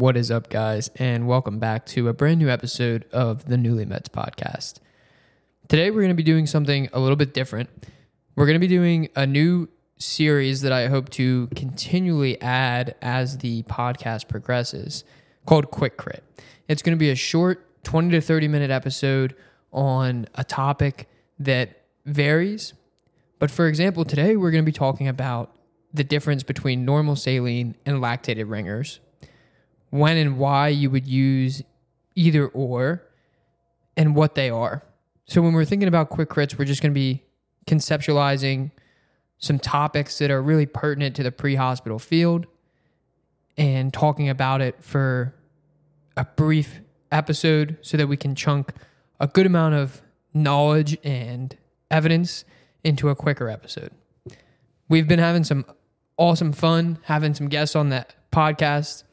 What is up, guys, and welcome back to a brand new episode of the Newly Mets podcast. Today, we're going to be doing something a little bit different. We're going to be doing a new series that I hope to continually add as the podcast progresses called Quick Crit. It's going to be a short 20 to 30 minute episode on a topic that varies. But for example, today we're going to be talking about the difference between normal saline and lactated ringers when and why you would use either or and what they are. So when we're thinking about quick crits, we're just going to be conceptualizing some topics that are really pertinent to the pre-hospital field and talking about it for a brief episode so that we can chunk a good amount of knowledge and evidence into a quicker episode. We've been having some awesome fun having some guests on that podcast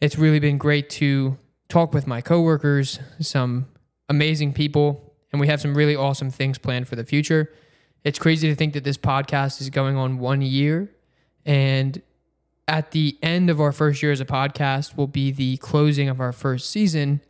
it's really been great to talk with my coworkers, some amazing people, and we have some really awesome things planned for the future. It's crazy to think that this podcast is going on one year. And at the end of our first year as a podcast will be the closing of our first season.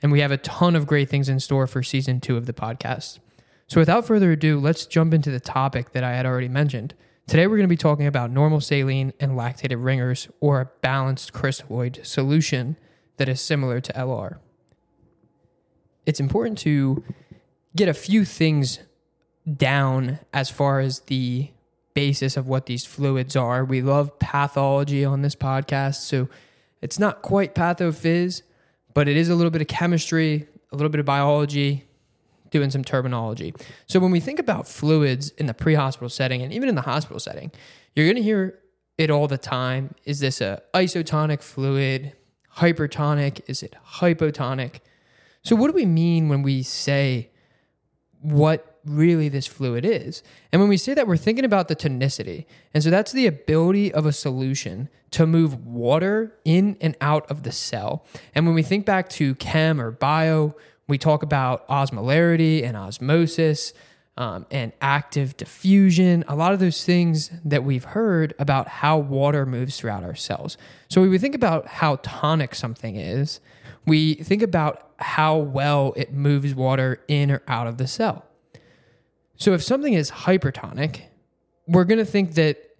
And we have a ton of great things in store for season two of the podcast. So without further ado, let's jump into the topic that I had already mentioned. Today, we're going to be talking about normal saline and lactated ringers, or a balanced crystalloid solution that is similar to LR. It's important to get a few things down as far as the basis of what these fluids are. We love pathology on this podcast, so it's not quite pathophys, but it is a little bit of chemistry, a little bit of biology, doing some terminology. So when we think about fluids in the pre-hospital setting and even in the hospital setting, you're going to hear it all the time. Is this a isotonic fluid? Hypertonic? Is it hypotonic? So what do we mean when we say what really this fluid is? And when we say that, we're thinking about the tonicity. And so that's the ability of a solution to move water in and out of the cell. And when we think back to chem or bio, we talk about osmolarity and osmosis um, and active diffusion, a lot of those things that we've heard about how water moves throughout our cells. So when we think about how tonic something is, we think about how well it moves water in or out of the cell. So if something is hypertonic, we're going to think that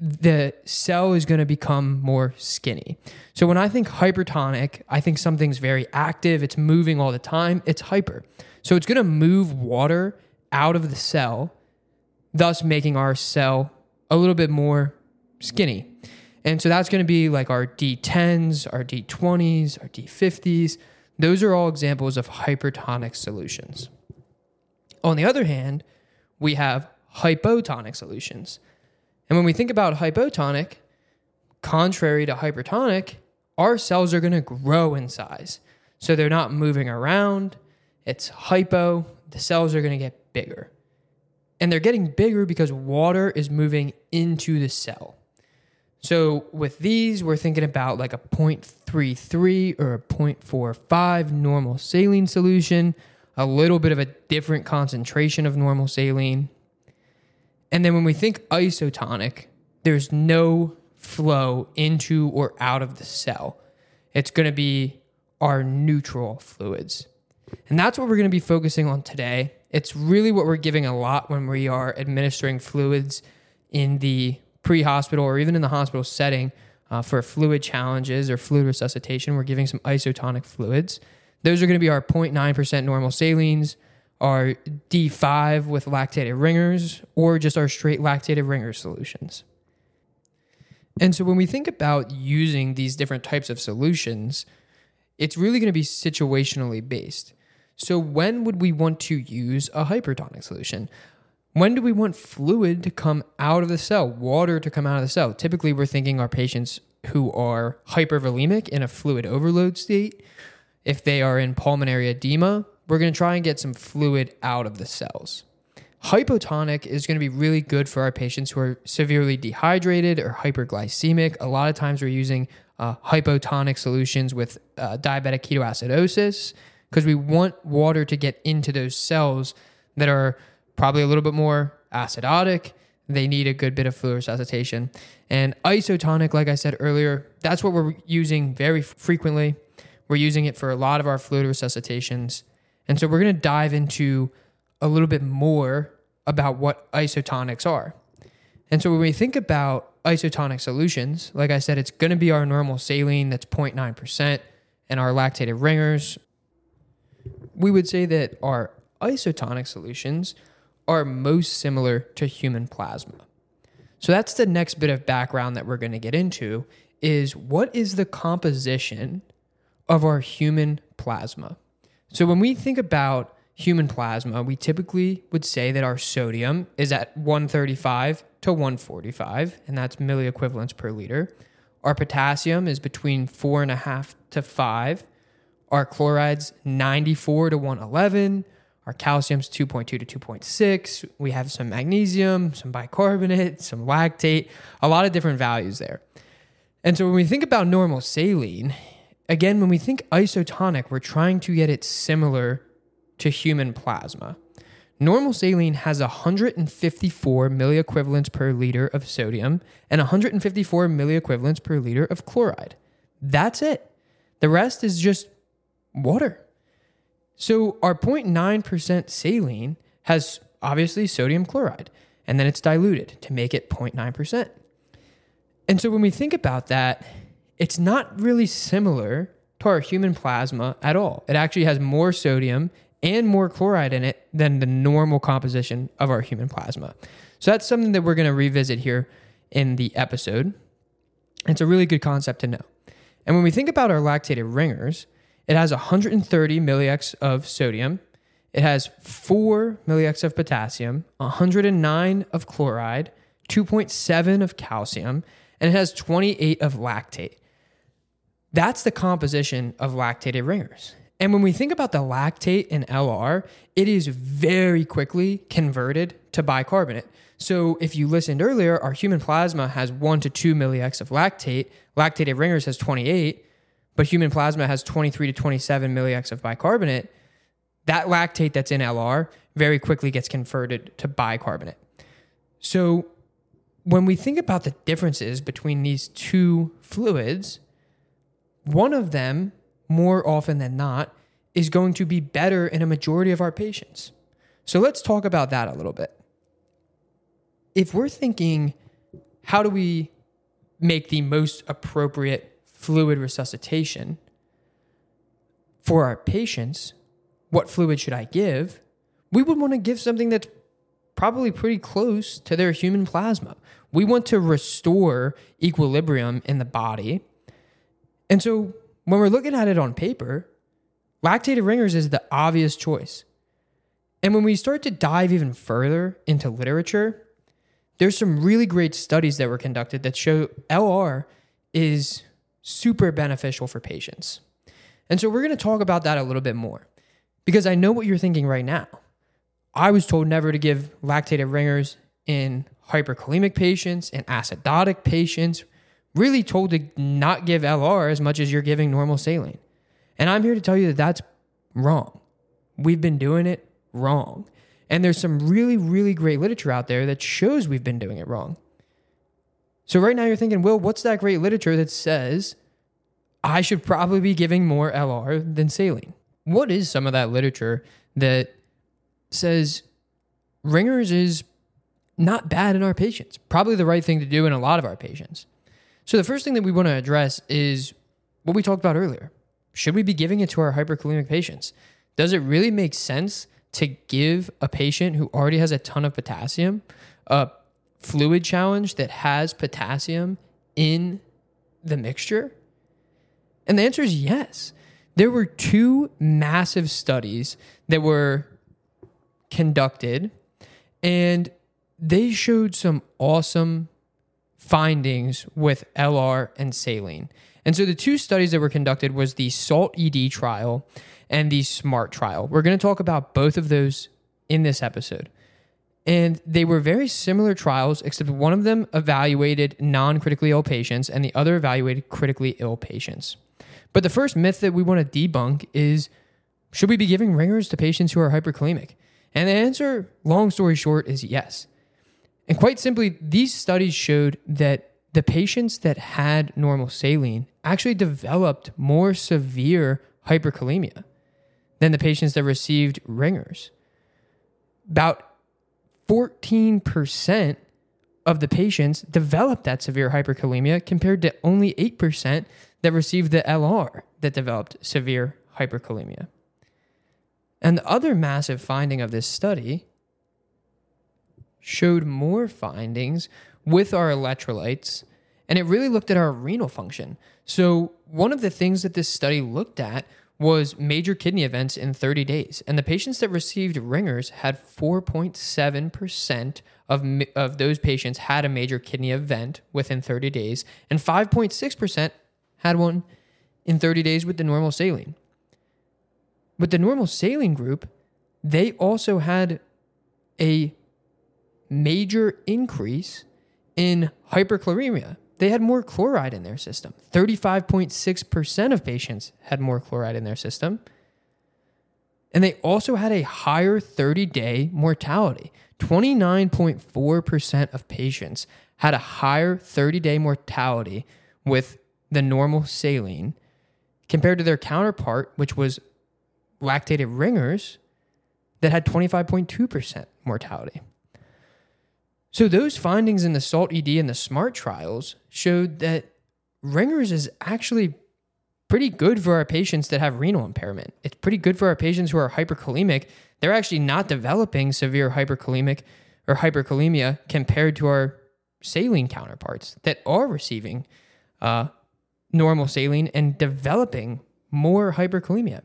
the cell is going to become more skinny. So when I think hypertonic, I think something's very active, it's moving all the time, it's hyper. So it's going to move water out of the cell, thus making our cell a little bit more skinny. And so that's going to be like our D10s, our D20s, our D50s. Those are all examples of hypertonic solutions. On the other hand, we have hypotonic solutions. And when we think about hypotonic, contrary to hypertonic, our cells are going to grow in size. So they're not moving around. It's hypo. The cells are going to get bigger. And they're getting bigger because water is moving into the cell. So with these, we're thinking about like a 0.33 or a 0.45 normal saline solution, a little bit of a different concentration of normal saline. And then when we think isotonic, there's no flow into or out of the cell. It's going to be our neutral fluids. And that's what we're going to be focusing on today. It's really what we're giving a lot when we are administering fluids in the pre hospital or even in the hospital setting uh, for fluid challenges or fluid resuscitation. We're giving some isotonic fluids. Those are going to be our 0.9% normal salines, our D5 with lactated ringers, or just our straight lactated ringer solutions. And so when we think about using these different types of solutions, it's really going to be situationally based. So when would we want to use a hypertonic solution? When do we want fluid to come out of the cell, water to come out of the cell? Typically, we're thinking our patients who are hypervolemic in a fluid overload state. If they are in pulmonary edema, we're going to try and get some fluid out of the cells. Hypotonic is going to be really good for our patients who are severely dehydrated or hyperglycemic. A lot of times we're using uh, hypotonic solutions with uh, diabetic ketoacidosis because we want water to get into those cells that are probably a little bit more acidotic, they need a good bit of fluid resuscitation. And isotonic, like I said earlier, that's what we're using very frequently. We're using it for a lot of our fluid resuscitations. And so we're going to dive into a little bit more about what isotonics are. And so when we think about isotonic solutions, like I said, it's going to be our normal saline that's 0.9% and our lactated ringers. We would say that our isotonic solutions are most similar to human plasma. So that's the next bit of background that we're going to get into is what is the composition of our human plasma? So when we think about human plasma, we typically would say that our sodium is at 135 to 145, and that's milliequivalents per liter. Our potassium is between four and a half to five. Our chloride's 94 to 111. Our calcium's 2.2 to 2.6. We have some magnesium, some bicarbonate, some lactate, a lot of different values there. And so when we think about normal saline, again, when we think isotonic, we're trying to get it similar to human plasma. Normal saline has 154 milliequivalents per liter of sodium and 154 milliequivalents per liter of chloride. That's it. The rest is just water. So our 0.9% saline has obviously sodium chloride, and then it's diluted to make it 0.9%. And so when we think about that, it's not really similar to our human plasma at all. It actually has more sodium and more chloride in it than the normal composition of our human plasma. So that's something that we're going to revisit here in the episode. It's a really good concept to know. And when we think about our lactated ringers, it has 130 milliex of sodium. It has 4 milliex of potassium, 109 of chloride, 2.7 of calcium, and it has 28 of lactate. That's the composition of lactated ringers. And when we think about the lactate in LR, it is very quickly converted to bicarbonate. So if you listened earlier, our human plasma has 1 to 2 milliex of lactate. Lactated ringers has 28, but human plasma has 23 to 27 milliex of bicarbonate. That lactate that's in LR very quickly gets converted to bicarbonate. So when we think about the differences between these two fluids, one of them more often than not, is going to be better in a majority of our patients. So let's talk about that a little bit. If we're thinking, how do we make the most appropriate fluid resuscitation for our patients? What fluid should I give? We would want to give something that's probably pretty close to their human plasma. We want to restore equilibrium in the body. And so when we're looking at it on paper, lactated ringers is the obvious choice. And when we start to dive even further into literature, there's some really great studies that were conducted that show LR is super beneficial for patients. And so we're going to talk about that a little bit more because I know what you're thinking right now. I was told never to give lactated ringers in hyperkalemic patients and acidotic patients really told to not give LR as much as you're giving normal saline. And I'm here to tell you that that's wrong. We've been doing it wrong. And there's some really, really great literature out there that shows we've been doing it wrong. So right now you're thinking, Will, what's that great literature that says I should probably be giving more LR than saline? What is some of that literature that says ringers is not bad in our patients? Probably the right thing to do in a lot of our patients. So the first thing that we want to address is what we talked about earlier. Should we be giving it to our hyperkalemic patients? Does it really make sense to give a patient who already has a ton of potassium a fluid challenge that has potassium in the mixture? And the answer is yes. There were two massive studies that were conducted, and they showed some awesome findings with LR and saline. And so the two studies that were conducted was the SALT ED trial and the SMART trial. We're going to talk about both of those in this episode. And they were very similar trials, except one of them evaluated non critically ill patients and the other evaluated critically ill patients. But the first myth that we want to debunk is should we be giving ringers to patients who are hyperkalemic? And the answer, long story short, is yes. And quite simply, these studies showed that the patients that had normal saline actually developed more severe hyperkalemia than the patients that received ringers. About 14% of the patients developed that severe hyperkalemia compared to only 8% that received the LR that developed severe hyperkalemia. And the other massive finding of this study showed more findings with our electrolytes, and it really looked at our renal function. So, one of the things that this study looked at was major kidney events in 30 days. And the patients that received ringers had 4.7% of, of those patients had a major kidney event within 30 days, and 5.6% had one in 30 days with the normal saline. With the normal saline group, they also had a major increase in hyperchloremia. They had more chloride in their system. 35.6% of patients had more chloride in their system. And they also had a higher 30 day mortality. 29.4% of patients had a higher 30 day mortality with the normal saline compared to their counterpart, which was lactated ringers that had 25.2% mortality. So those findings in the SALT ED and the SMART trials showed that ringers is actually pretty good for our patients that have renal impairment. It's pretty good for our patients who are hyperkalemic. They're actually not developing severe hyperkalemic or hyperkalemia compared to our saline counterparts that are receiving uh, normal saline and developing more hyperkalemia.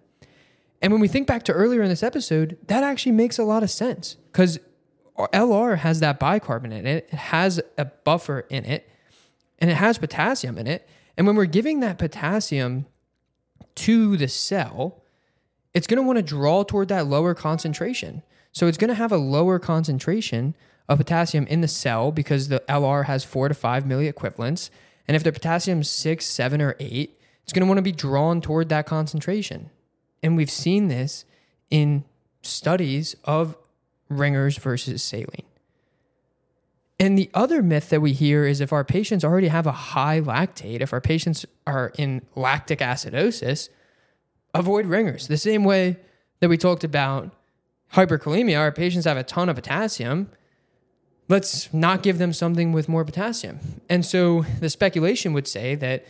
And when we think back to earlier in this episode, that actually makes a lot of sense because LR has that bicarbonate in it, it has a buffer in it, and it has potassium in it. And when we're giving that potassium to the cell, it's going to want to draw toward that lower concentration. So it's going to have a lower concentration of potassium in the cell because the LR has four to five milliequivalents. And if the potassium's six, seven, or eight, it's going to want to be drawn toward that concentration. And we've seen this in studies of ringers versus saline. And the other myth that we hear is if our patients already have a high lactate, if our patients are in lactic acidosis, avoid ringers. The same way that we talked about hyperkalemia, our patients have a ton of potassium. Let's not give them something with more potassium. And so the speculation would say that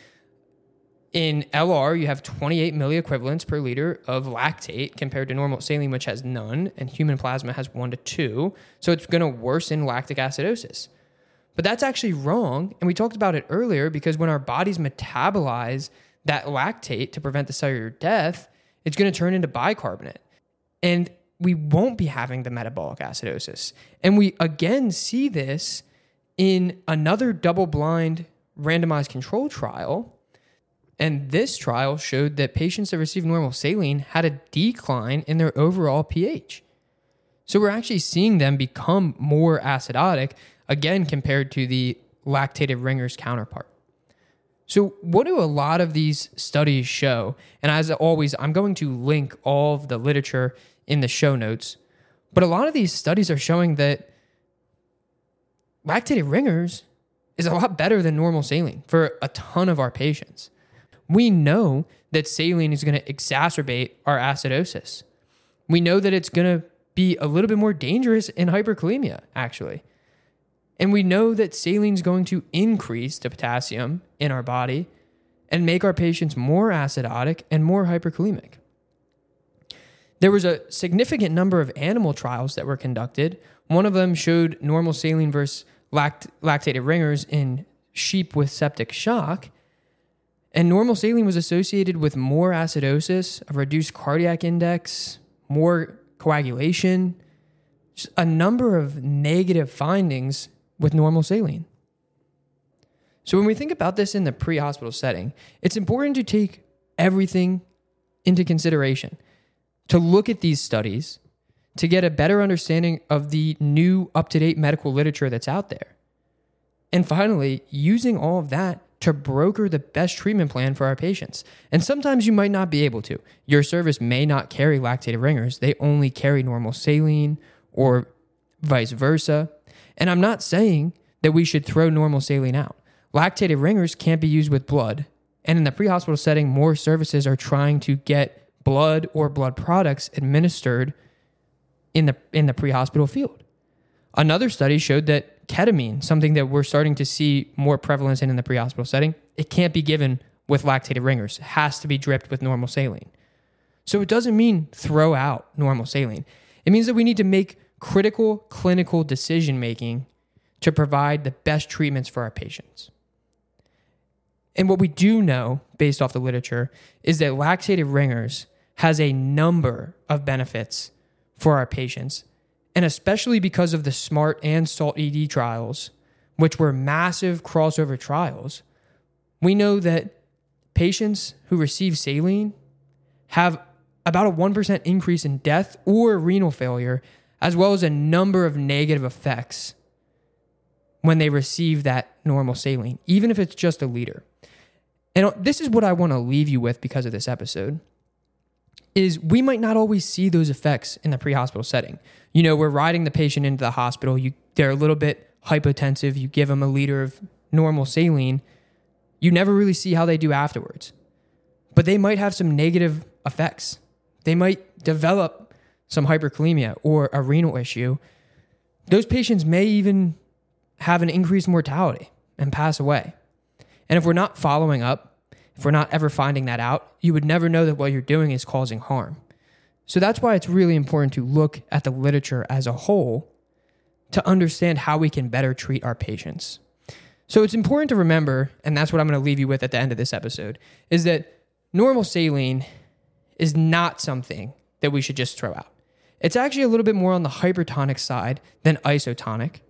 in LR, you have 28 milliequivalents per liter of lactate compared to normal saline, which has none, and human plasma has one to two. So it's going to worsen lactic acidosis. But that's actually wrong. And we talked about it earlier because when our bodies metabolize that lactate to prevent the cellular death, it's going to turn into bicarbonate. And we won't be having the metabolic acidosis. And we again see this in another double blind randomized control trial and this trial showed that patients that received normal saline had a decline in their overall pH. So we're actually seeing them become more acidotic, again, compared to the lactated ringers counterpart. So, what do a lot of these studies show? And as always, I'm going to link all of the literature in the show notes. But a lot of these studies are showing that lactated ringers is a lot better than normal saline for a ton of our patients we know that saline is going to exacerbate our acidosis. We know that it's going to be a little bit more dangerous in hyperkalemia, actually. And we know that saline is going to increase the potassium in our body and make our patients more acidotic and more hyperkalemic. There was a significant number of animal trials that were conducted. One of them showed normal saline versus lact- lactated ringers in sheep with septic shock. And normal saline was associated with more acidosis, a reduced cardiac index, more coagulation, just a number of negative findings with normal saline. So, when we think about this in the pre hospital setting, it's important to take everything into consideration, to look at these studies, to get a better understanding of the new up to date medical literature that's out there. And finally, using all of that to broker the best treatment plan for our patients. And sometimes you might not be able to. Your service may not carry lactated ringers, they only carry normal saline or vice versa. And I'm not saying that we should throw normal saline out. Lactated ringers can't be used with blood. And in the pre hospital setting, more services are trying to get blood or blood products administered in the, in the pre hospital field. Another study showed that ketamine, something that we're starting to see more prevalence in in the pre hospital setting, it can't be given with lactated ringers. It has to be dripped with normal saline. So it doesn't mean throw out normal saline. It means that we need to make critical clinical decision making to provide the best treatments for our patients. And what we do know, based off the literature, is that lactated ringers has a number of benefits for our patients. And especially because of the SMART and SALT ED trials, which were massive crossover trials, we know that patients who receive saline have about a 1% increase in death or renal failure, as well as a number of negative effects when they receive that normal saline, even if it's just a liter. And uh, this is what I want to leave you with because of this episode is we might not always see those effects in the pre-hospital setting. You know, we're riding the patient into the hospital, you they're a little bit hypotensive, you give them a liter of normal saline, you never really see how they do afterwards. But they might have some negative effects. They might develop some hyperkalemia or a renal issue. Those patients may even have an increased mortality and pass away. And if we're not following up, if we're not ever finding that out, you would never know that what you're doing is causing harm. So that's why it's really important to look at the literature as a whole to understand how we can better treat our patients. So it's important to remember, and that's what I'm going to leave you with at the end of this episode, is that normal saline is not something that we should just throw out. It's actually a little bit more on the hypertonic side than isotonic.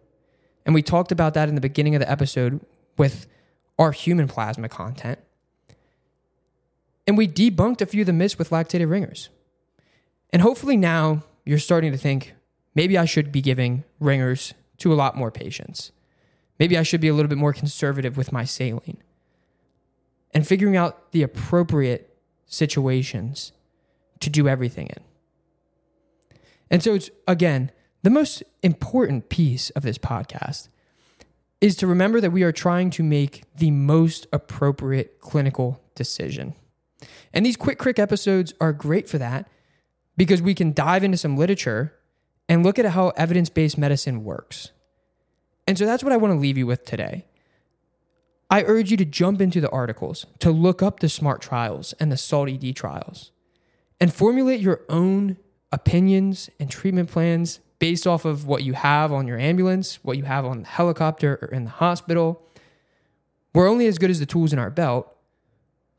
And we talked about that in the beginning of the episode with our human plasma content. And we debunked a few of the myths with lactated ringers. And hopefully now you're starting to think maybe I should be giving ringers to a lot more patients. Maybe I should be a little bit more conservative with my saline. And figuring out the appropriate situations to do everything in. And so it's, again, the most important piece of this podcast is to remember that we are trying to make the most appropriate clinical decision. And these quick, quick episodes are great for that because we can dive into some literature and look at how evidence based medicine works. And so that's what I want to leave you with today. I urge you to jump into the articles, to look up the SMART trials and the SALT ED trials, and formulate your own opinions and treatment plans based off of what you have on your ambulance, what you have on the helicopter or in the hospital. We're only as good as the tools in our belt,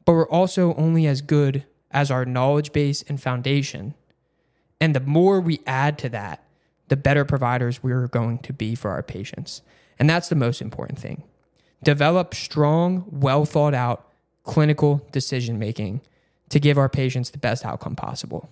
but we're also only as good as our knowledge base and foundation. And the more we add to that, the better providers we're going to be for our patients. And that's the most important thing. Develop strong, well thought out clinical decision making to give our patients the best outcome possible.